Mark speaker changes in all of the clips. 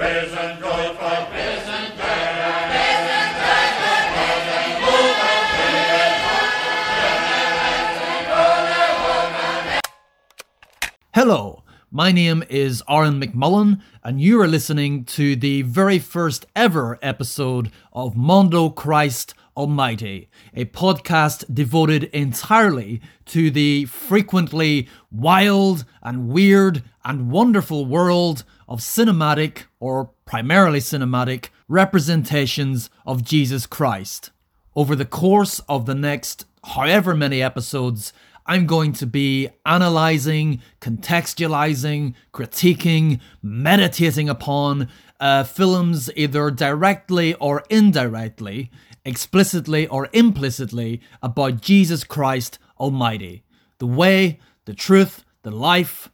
Speaker 1: Risen good
Speaker 2: my name is Aaron McMullen, and you are listening to the very first ever episode of Mondo Christ Almighty, a podcast devoted entirely to the frequently wild and weird and wonderful world of cinematic, or primarily cinematic, representations of Jesus Christ. Over the course of the next however many episodes, I'm going to be analyzing, contextualizing, critiquing, meditating upon uh, films either directly or indirectly, explicitly or implicitly about Jesus Christ Almighty, the way, the truth, the life,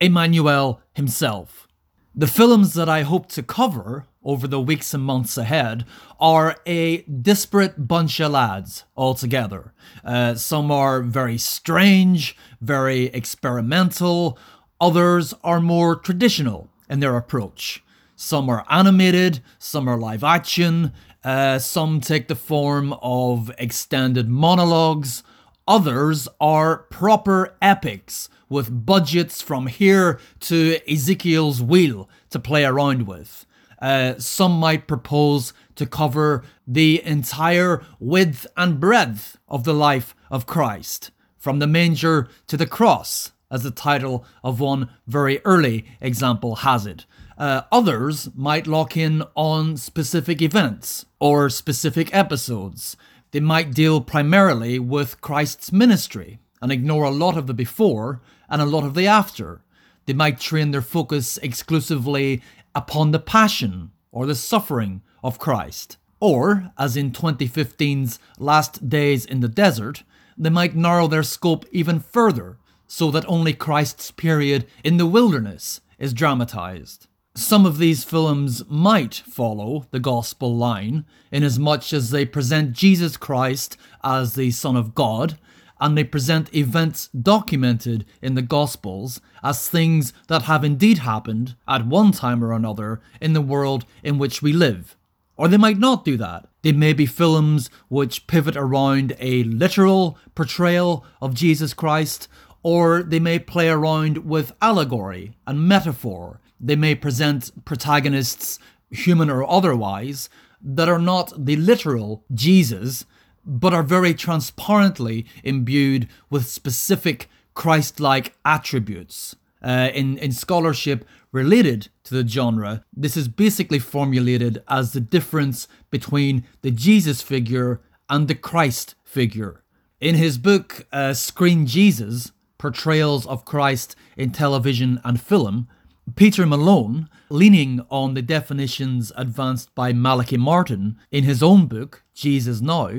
Speaker 2: Emmanuel himself. The films that I hope to cover over the weeks and months ahead are a disparate bunch of lads altogether. Uh, some are very strange, very experimental, others are more traditional in their approach. Some are animated, some are live action, uh, some take the form of extended monologues, others are proper epics with budgets from here to Ezekiel's wheel to play around with. Uh, some might propose to cover the entire width and breadth of the life of Christ, from the manger to the cross, as the title of one very early example has it. Uh, others might lock in on specific events or specific episodes. They might deal primarily with Christ's ministry and ignore a lot of the before and a lot of the after. They might train their focus exclusively upon the passion or the suffering of Christ. Or, as in 2015's Last Days in the Desert, they might narrow their scope even further so that only Christ's period in the wilderness is dramatized. Some of these films might follow the gospel line, inasmuch as they present Jesus Christ as the Son of God and they present events documented in the Gospels as things that have indeed happened at one time or another in the world in which we live. Or they might not do that. They may be films which pivot around a literal portrayal of Jesus Christ, or they may play around with allegory and metaphor. They may present protagonists, human or otherwise, that are not the literal Jesus, but are very transparently imbued with specific Christ like attributes. Uh, in, in scholarship related to the genre, this is basically formulated as the difference between the Jesus figure and the Christ figure. In his book, uh, Screen Jesus Portrayals of Christ in Television and Film, Peter Malone, leaning on the definitions advanced by Malachi Martin in his own book, Jesus Now,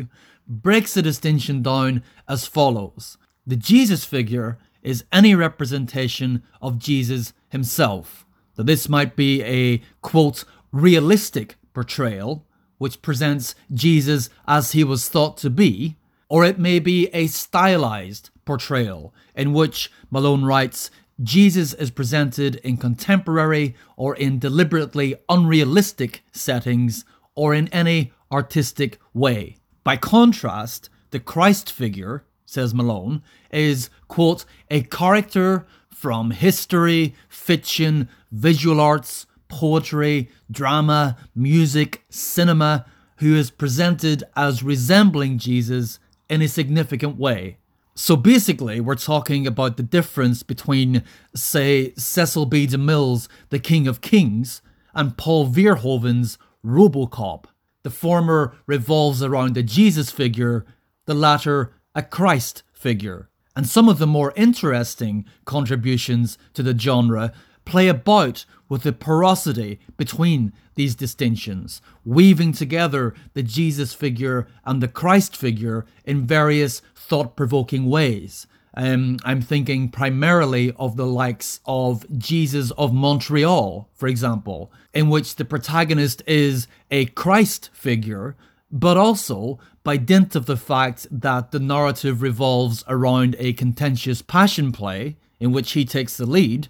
Speaker 2: breaks the distinction down as follows The Jesus figure is any representation of Jesus himself. That this might be a quote, realistic portrayal, which presents Jesus as he was thought to be, or it may be a stylized portrayal, in which Malone writes, Jesus is presented in contemporary or in deliberately unrealistic settings or in any artistic way. By contrast, the Christ figure, says Malone, is, quote, a character from history, fiction, visual arts, poetry, drama, music, cinema, who is presented as resembling Jesus in a significant way. So basically, we're talking about the difference between, say, Cecil B. DeMille's The King of Kings and Paul Verhoeven's Robocop. The former revolves around a Jesus figure, the latter a Christ figure. And some of the more interesting contributions to the genre play about with the porosity between these distinctions, weaving together the Jesus figure and the Christ figure in various thought provoking ways. Um, I'm thinking primarily of the likes of Jesus of Montreal, for example, in which the protagonist is a Christ figure, but also by dint of the fact that the narrative revolves around a contentious passion play in which he takes the lead,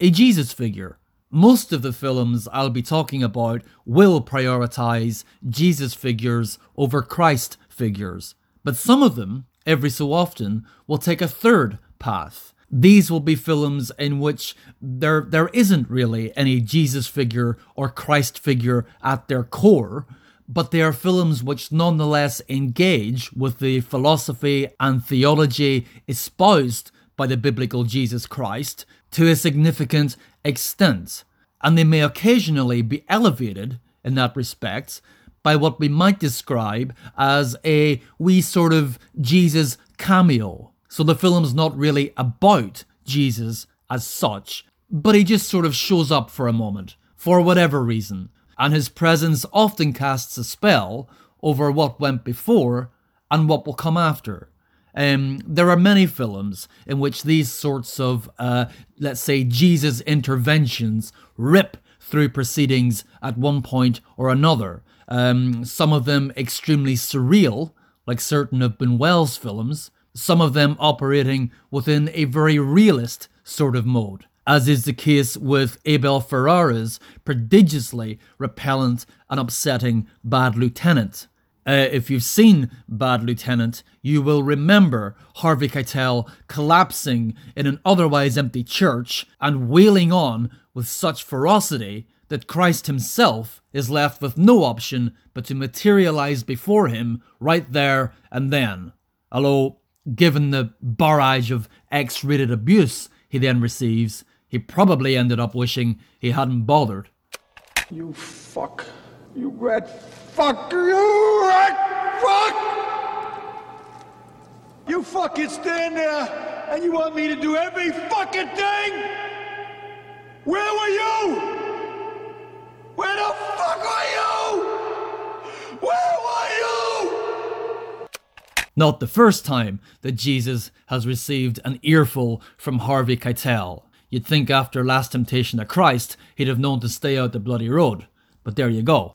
Speaker 2: a Jesus figure. Most of the films I'll be talking about will prioritize Jesus figures over Christ figures, but some of them, every so often, will take a third path. These will be films in which there there isn't really any Jesus figure or Christ figure at their core, but they are films which nonetheless engage with the philosophy and theology espoused by the biblical Jesus Christ to a significant extent, and they may occasionally be elevated in that respect by what we might describe as a wee sort of Jesus cameo. So the film's not really about Jesus as such, but he just sort of shows up for a moment, for whatever reason, and his presence often casts a spell over what went before and what will come after. Um, there are many films in which these sorts of, uh, let's say, Jesus interventions rip through proceedings at one point or another. Um, some of them extremely surreal, like certain of Buñuel's films, some of them operating within a very realist sort of mode, as is the case with Abel Ferrara's prodigiously repellent and upsetting Bad Lieutenant. Uh, if you've seen Bad Lieutenant, you will remember Harvey Keitel collapsing in an otherwise empty church and wailing on with such ferocity that Christ himself is left with no option but to materialize before him right there and then. Although, given the barrage of X rated abuse he then receives, he probably ended up wishing he hadn't bothered.
Speaker 3: You fuck. You red fuck. You red fuck! You fucking stand there and you want me to do every fucking thing? Where were you? Where the fuck were you? Where were you?
Speaker 2: Not the first time that Jesus has received an earful from Harvey Keitel. You'd think after Last Temptation of Christ, he'd have known to stay out the bloody road. But there you go.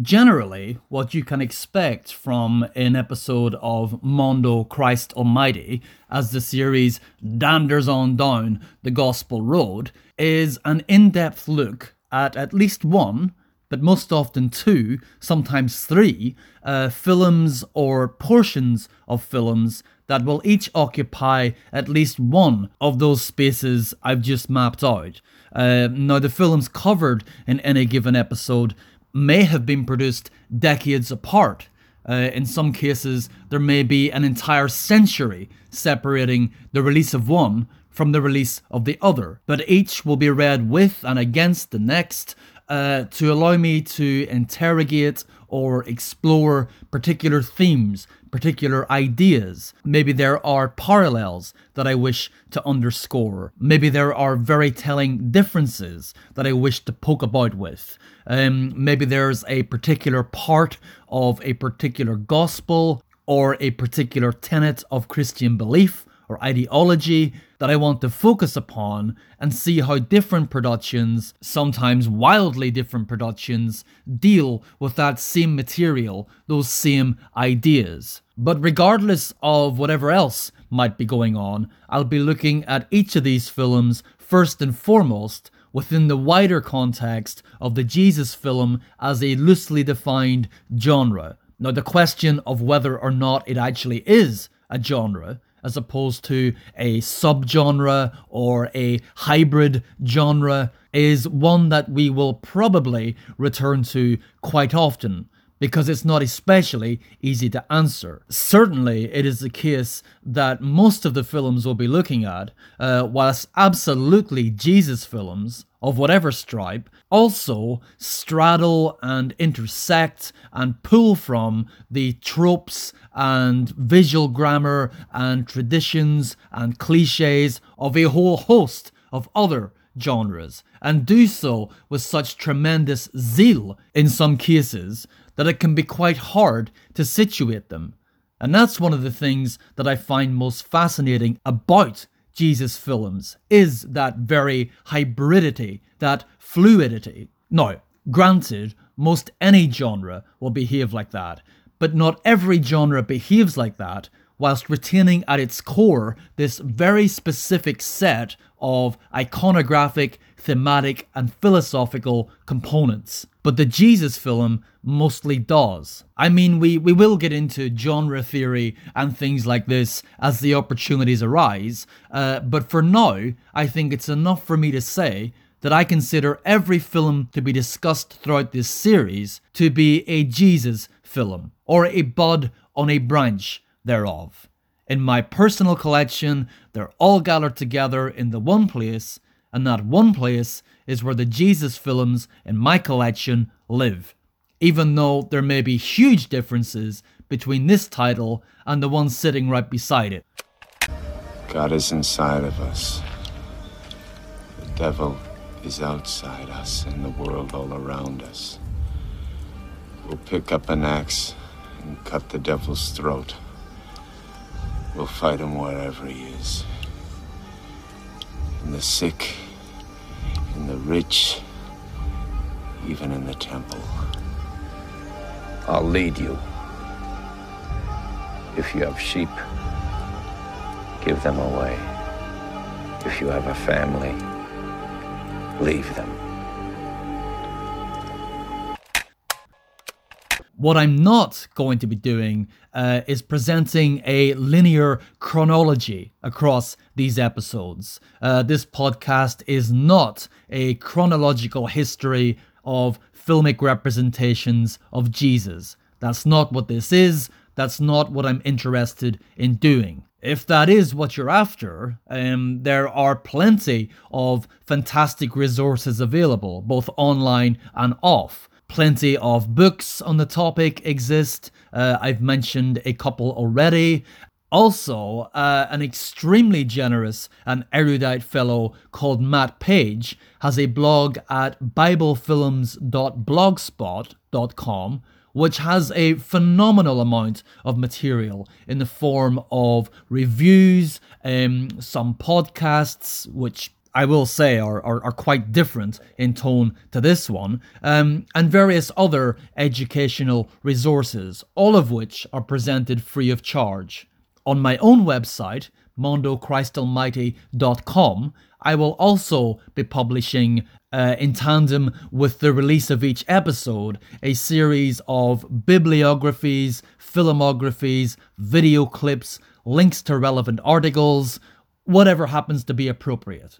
Speaker 2: Generally, what you can expect from an episode of Mondo Christ Almighty as the series danders on down the gospel road is an in depth look at at least one, but most often two, sometimes three, uh, films or portions of films that will each occupy at least one of those spaces I've just mapped out. Uh, now, the films covered in any given episode may have been produced decades apart. Uh, in some cases, there may be an entire century separating the release of one from the release of the other, but each will be read with and against the next uh, to allow me to interrogate or explore particular themes, particular ideas. Maybe there are parallels that I wish to underscore. Maybe there are very telling differences that I wish to poke about with. Um, maybe there's a particular part of a particular gospel or a particular tenet of Christian belief or ideology that I want to focus upon and see how different productions, sometimes wildly different productions, deal with that same material, those same ideas. But regardless of whatever else might be going on, I'll be looking at each of these films first and foremost within the wider context of the Jesus film as a loosely defined genre. Now, the question of whether or not it actually is a genre, as opposed to a subgenre or a hybrid genre, is one that we will probably return to quite often because it's not especially easy to answer. Certainly, it is the case that most of the films we'll be looking at, uh, whilst absolutely Jesus films of whatever stripe, also straddle and intersect and pull from the tropes and visual grammar and traditions and cliches of a whole host of other genres, and do so with such tremendous zeal in some cases that it can be quite hard to situate them. And that's one of the things that I find most fascinating about Jesus films is that very hybridity, that fluidity. Now, granted, most any genre will behave like that, but not every genre behaves like that whilst retaining at its core this very specific set of iconographic, thematic, and philosophical components. But the Jesus film mostly does. I mean, we, we will get into genre theory and things like this as the opportunities arise, uh, but for now, I think it's enough for me to say that I consider every film to be discussed throughout this series to be a Jesus film, or a bud on a branch thereof. In my personal collection, they're all gathered together in the one place, and that one place is where the Jesus films in my collection live, even though there may be huge differences between this title and the one sitting right beside it.
Speaker 4: God is inside of us. The devil is outside us and the world all around us. We'll pick up an axe and cut the devil's throat. We'll fight him wherever he is. In the sick, in the rich, even in the temple.
Speaker 5: I'll lead you. If you have sheep, give them away. If you have a family, leave them.
Speaker 2: What I'm not going to be doing uh, is presenting a linear chronology across these episodes. Uh, this podcast is not a chronological history of filmic representations of Jesus. That's not what this is. That's not what I'm interested in doing. If that is what you're after, um, there are plenty of fantastic resources available, both online and off. Plenty of books on the topic exist. Uh, I've mentioned a couple already. Also, uh, an extremely generous and erudite fellow called Matt Page has a blog at biblefilms.blogspot.com which has a phenomenal amount of material in the form of reviews, um, some podcasts, which I will say are, are, are, quite different in tone to this one, um, and various other educational resources, all of which are presented free of charge. On my own website, mondochristalmighty.com, I will also be publishing, uh, in tandem with the release of each episode, a series of bibliographies, filmographies, video clips, links to relevant articles, whatever happens to be appropriate.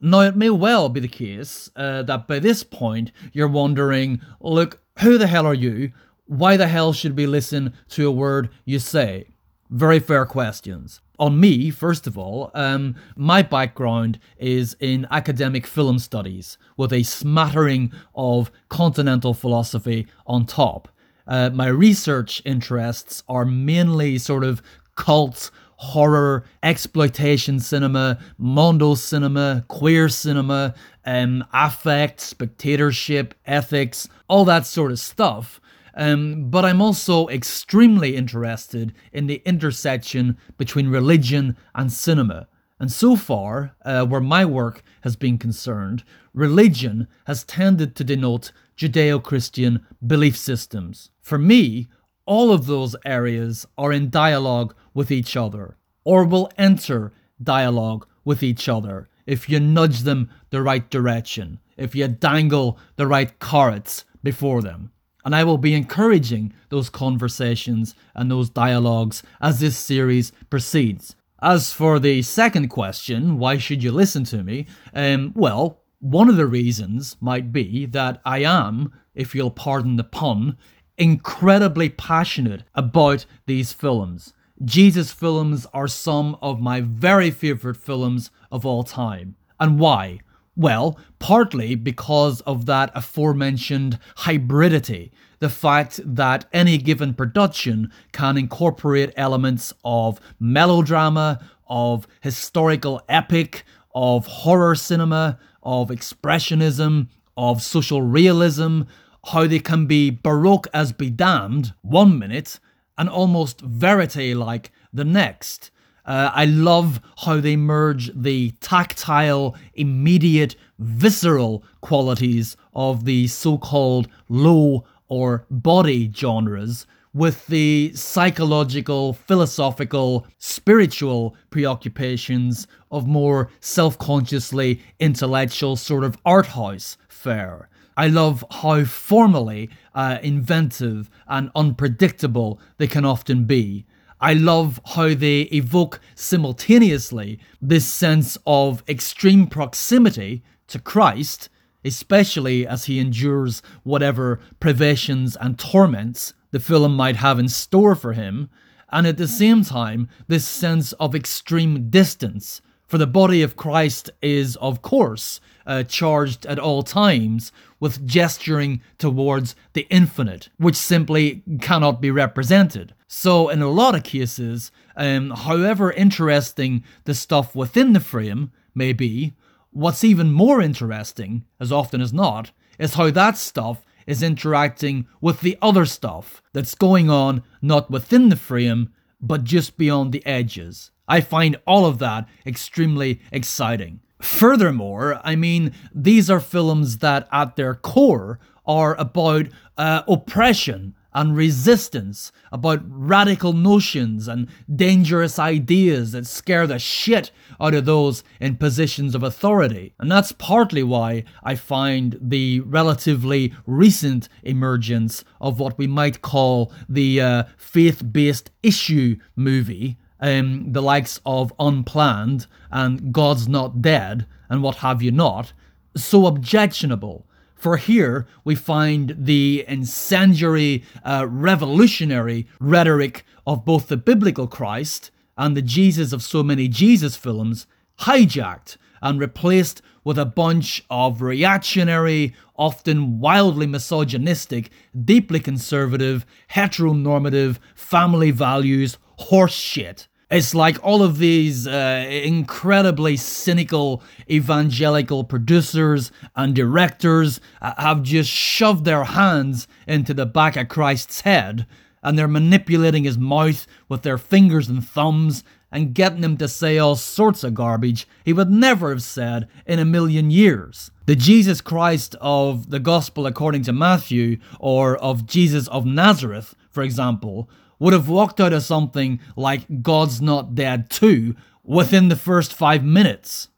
Speaker 2: Now, it may well be the case uh, that by this point you're wondering look, who the hell are you? Why the hell should we listen to a word you say? Very fair questions on me, first of all, um, my background is in academic film studies with a smattering of continental philosophy on top. Uh, my research interests are mainly sort of cult, horror, exploitation cinema, mondo cinema, queer cinema, um, affect, spectatorship, ethics, all that sort of stuff. Um, but I'm also extremely interested in the intersection between religion and cinema. And so far, uh, where my work has been concerned, religion has tended to denote Judeo Christian belief systems. For me, all of those areas are in dialogue with each other, or will enter dialogue with each other if you nudge them the right direction, if you dangle the right carrots before them. And I will be encouraging those conversations and those dialogues as this series proceeds. As for the second question, why should you listen to me? Um, well, one of the reasons might be that I am, if you'll pardon the pun, incredibly passionate about these films. Jesus films are some of my very favourite films of all time. And why? Well, partly because of that aforementioned hybridity, the fact that any given production can incorporate elements of melodrama, of historical epic, of horror cinema, of expressionism, of social realism, how they can be baroque as be damned one minute and almost verite like the next. Uh, I love how they merge the tactile, immediate, visceral qualities of the so called low or body genres with the psychological, philosophical, spiritual preoccupations of more self consciously intellectual sort of art house fare. I love how formally uh, inventive and unpredictable they can often be. I love how they evoke simultaneously this sense of extreme proximity to Christ, especially as he endures whatever privations and torments the film might have in store for him, and at the same time, this sense of extreme distance. For the body of Christ is, of course, uh, charged at all times with gesturing towards the infinite, which simply cannot be represented. So, in a lot of cases, um, however interesting the stuff within the frame may be, what's even more interesting, as often as not, is how that stuff is interacting with the other stuff that's going on not within the frame, but just beyond the edges. I find all of that extremely exciting. Furthermore, I mean, these are films that at their core are about uh, oppression and resistance, about radical notions and dangerous ideas that scare the shit out of those in positions of authority. And that's partly why I find the relatively recent emergence of what we might call the uh, faith based issue movie. Um, the likes of Unplanned and God's Not Dead and what have you not, so objectionable for here we find the incendiary, uh, revolutionary rhetoric of both the biblical Christ and the Jesus of so many Jesus films hijacked and replaced with a bunch of reactionary, often wildly misogynistic, deeply conservative, heteronormative family values horseshit. It's like all of these uh, incredibly cynical evangelical producers and directors uh, have just shoved their hands into the back of Christ's head and they're manipulating his mouth with their fingers and thumbs and getting him to say all sorts of garbage he would never have said in a million years. The Jesus Christ of the Gospel according to Matthew, or of Jesus of Nazareth, for example, would have walked out of something like God's Not Dead 2 within the first five minutes.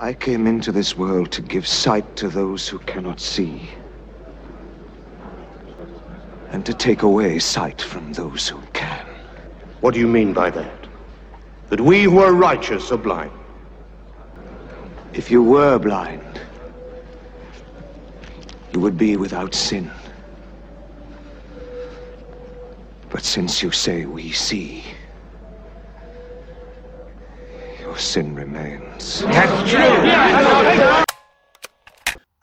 Speaker 6: I came into this world to give sight to those who cannot see, and to take away sight from those who can.
Speaker 7: What do you mean by that? That we who are righteous are blind?
Speaker 6: If you were blind, you would be without sin. But since you say we see, your sin remains. That's true!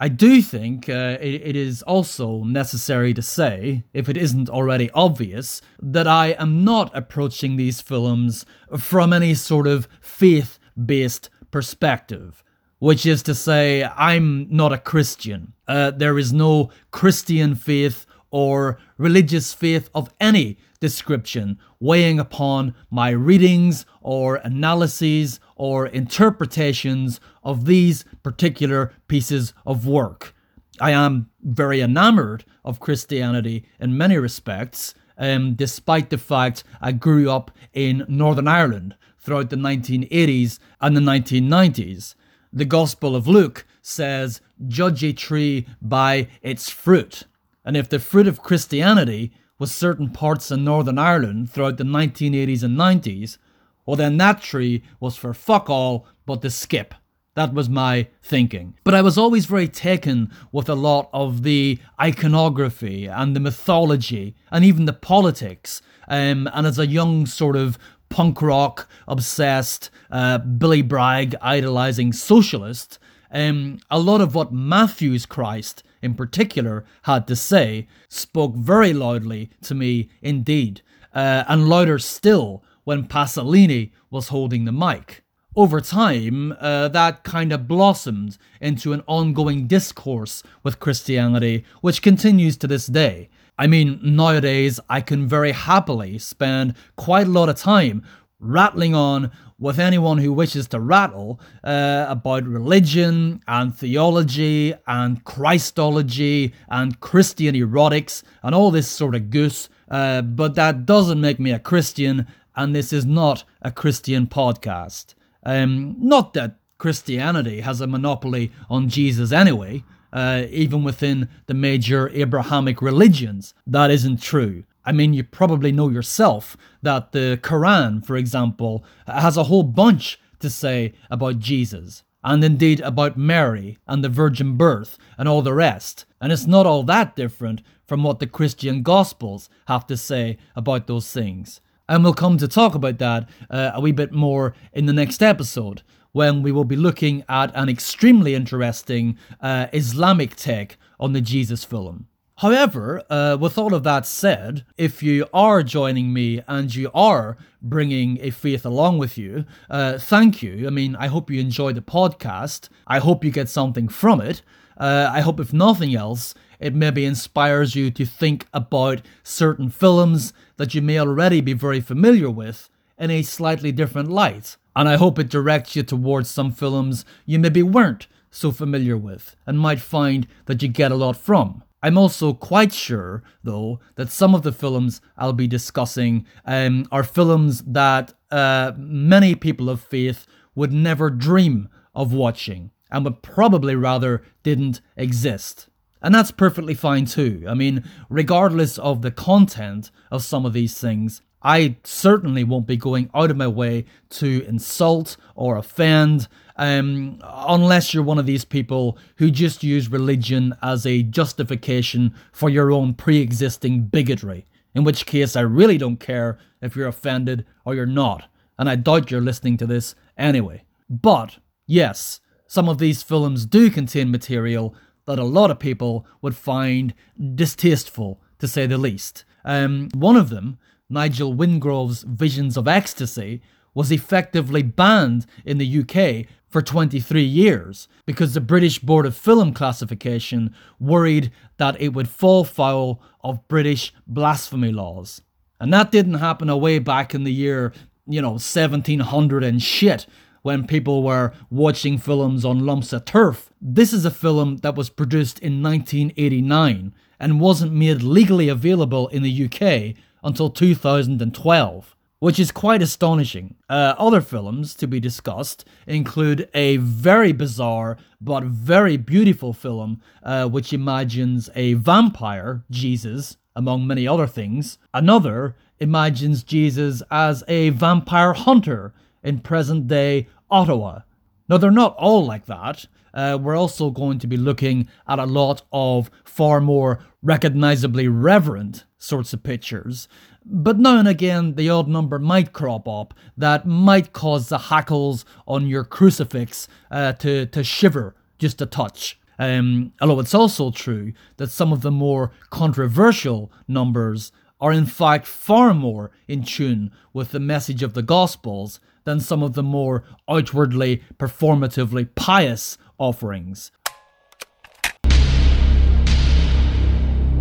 Speaker 2: I do think uh, it, it is also necessary to say, if it isn't already obvious, that I am not approaching these films from any sort of faith based perspective. Which is to say, I'm not a Christian. Uh, there is no Christian faith or religious faith of any description weighing upon my readings or analyses or interpretations of these particular pieces of work. I am very enamored of Christianity in many respects, um, despite the fact I grew up in Northern Ireland throughout the 1980s and the 1990s. The Gospel of Luke says, Judge a tree by its fruit. And if the fruit of Christianity was certain parts in Northern Ireland throughout the 1980s and 90s, well, then that tree was for fuck all but the skip. That was my thinking. But I was always very taken with a lot of the iconography and the mythology and even the politics. Um, and as a young sort of punk rock obsessed, uh, Billy Bragg idolizing socialist, um, a lot of what Matthew's Christ in particular had to say spoke very loudly to me indeed, uh, and louder still when Pasolini was holding the mic. Over time, uh, that kind of blossomed into an ongoing discourse with Christianity, which continues to this day. I mean, nowadays, I can very happily spend quite a lot of time rattling on with anyone who wishes to rattle uh, about religion and theology and Christology and Christian erotics and all this sort of goose. Uh, but that doesn't make me a Christian, and this is not a Christian podcast. Um, not that Christianity has a monopoly on Jesus anyway, uh, even within the major Abrahamic religions. That isn't true. I mean, you probably know yourself that the Quran, for example, has a whole bunch to say about Jesus, and indeed about Mary and the virgin birth and all the rest. And it's not all that different from what the Christian Gospels have to say about those things. And we'll come to talk about that uh, a wee bit more in the next episode when we will be looking at an extremely interesting uh, Islamic take on the Jesus film. However, uh, with all of that said, if you are joining me and you are bringing a faith along with you, uh, thank you. I mean, I hope you enjoy the podcast. I hope you get something from it. Uh, I hope, if nothing else, it maybe inspires you to think about certain films that you may already be very familiar with in a slightly different light. And I hope it directs you towards some films you maybe weren't so familiar with and might find that you get a lot from. I'm also quite sure, though, that some of the films I'll be discussing um, are films that uh, many people of faith would never dream of watching and would probably rather didn't exist. And that's perfectly fine too. I mean, regardless of the content of some of these things, I certainly won't be going out of my way to insult or offend um, unless you're one of these people who just use religion as a justification for your own pre existing bigotry. In which case, I really don't care if you're offended or you're not, and I doubt you're listening to this anyway. But, yes, some of these films do contain material that a lot of people would find distasteful, to say the least. Um, one of them, Nigel Wingrove's Visions of Ecstasy, was effectively banned in the UK for 23 years because the British Board of Film Classification worried that it would fall foul of British blasphemy laws. And that didn't happen away back in the year, you know, 1700 and shit when people were watching films on lumps of turf. This is a film that was produced in 1989 and wasn't made legally available in the UK until 2012 which is quite astonishing. Uh, other films to be discussed include a very bizarre but very beautiful film uh, which imagines a vampire, Jesus, among many other things. Another imagines Jesus as a vampire hunter in present day Ottawa. Now, they're not all like that. Uh, we're also going to be looking at a lot of far more recognizably reverent sorts of pictures. But now and again, the odd number might crop up that might cause the hackles on your crucifix uh, to, to shiver just a touch. Um, although it's also true that some of the more controversial numbers are in fact far more in tune with the message of the Gospels than some of the more outwardly performatively pious offerings.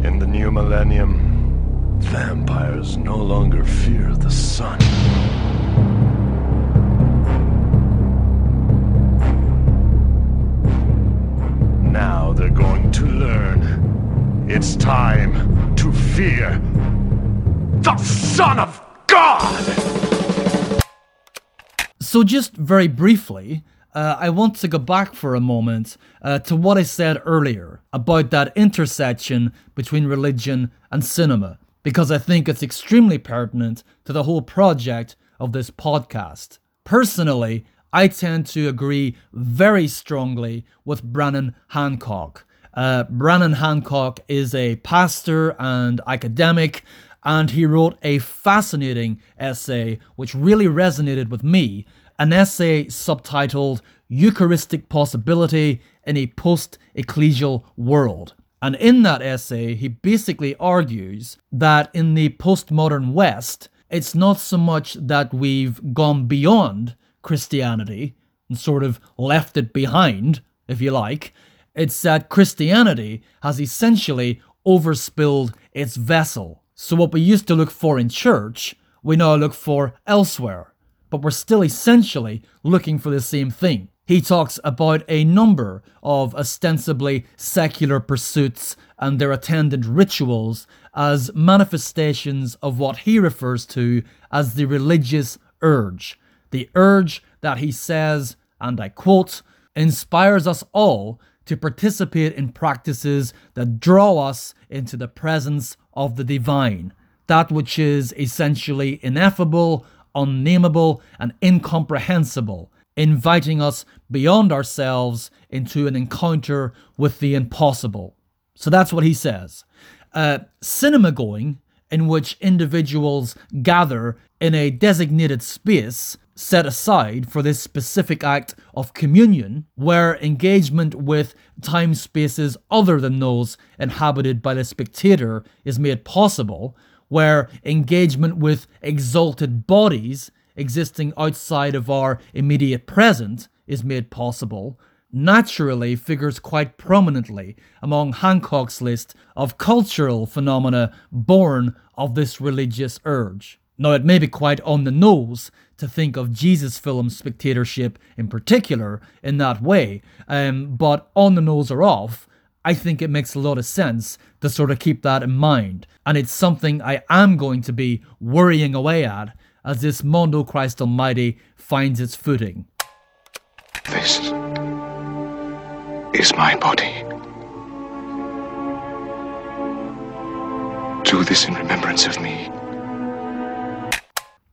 Speaker 8: In the new millennium, Vampires no longer fear the sun. Now they're going to learn. It's time to fear the Son of God!
Speaker 2: So, just very briefly, uh, I want to go back for a moment uh, to what I said earlier about that intersection between religion and cinema because I think it's extremely pertinent to the whole project of this podcast. Personally, I tend to agree very strongly with Brannon Hancock. Uh, Brannon Hancock is a pastor and academic, and he wrote a fascinating essay which really resonated with me an essay subtitled Eucharistic Possibility in a Post Ecclesial World. And in that essay, he basically argues that in the postmodern West, it's not so much that we've gone beyond Christianity and sort of left it behind, if you like. It's that Christianity has essentially overspilled its vessel. So, what we used to look for in church, we now look for elsewhere. but we're still essentially looking for the same thing. He talks about a number of ostensibly secular pursuits and their attendant rituals as manifestations of what he refers to as the religious urge. The urge that he says, and I quote, inspires us all to participate in practices that draw us into the presence of the divine, that which is essentially ineffable, unnameable, and incomprehensible, inviting us beyond ourselves into an encounter with the impossible. So that's what he says. Uh, cinema going, in which individuals gather in a designated space set aside for this specific act of communion, where engagement with time spaces other than those inhabited by the spectator is made possible, where engagement with exalted bodies existing outside of our immediate present is made possible, naturally figures quite prominently among Hancock's list of cultural phenomena born of this religious urge. Now, it may be quite on the nose to think of Jesus film spectatorship in particular in that way, um, but on the nose or off, I think it makes a lot of sense to sort of keep that in mind. And it's something I am going to be worrying away at as this Mondo Christ Almighty finds its footing.
Speaker 6: This is my body. Do this in remembrance of me.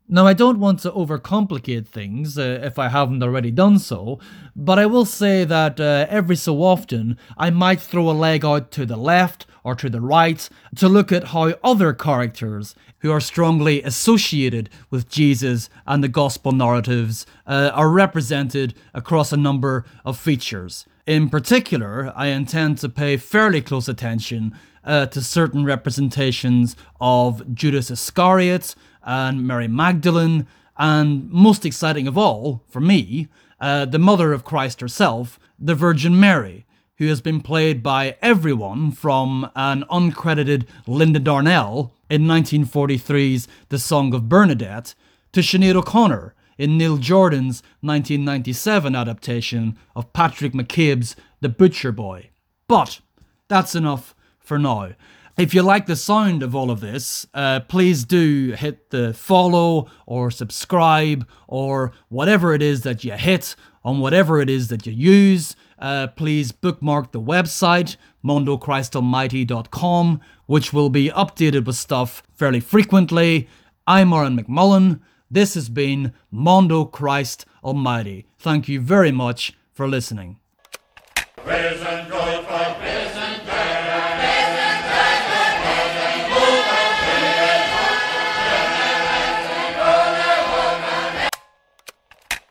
Speaker 2: Now, I don't want to overcomplicate things uh, if I haven't already done so, but I will say that uh, every so often I might throw a leg out to the left or to the right to look at how other characters who are strongly associated with Jesus and the gospel narratives uh, are represented across a number of features. In particular, I intend to pay fairly close attention uh, to certain representations of Judas Iscariot and Mary Magdalene, and most exciting of all, for me, uh, the mother of Christ herself, the Virgin Mary, who has been played by everyone from an uncredited Linda Darnell in 1943's The Song of Bernadette to Sinead O'Connor in Neil Jordan's 1997 adaptation of Patrick McCabe's The Butcher Boy. But that's enough for now. If you like the sound of all of this, uh, please do hit the follow or subscribe or whatever it is that you hit on whatever it is that you use. Uh, please bookmark the website, mondochristalmighty.com, which will be updated with stuff fairly frequently. I'm Aaron McMullen. This has been Mondo Christ Almighty. Thank you very much for listening.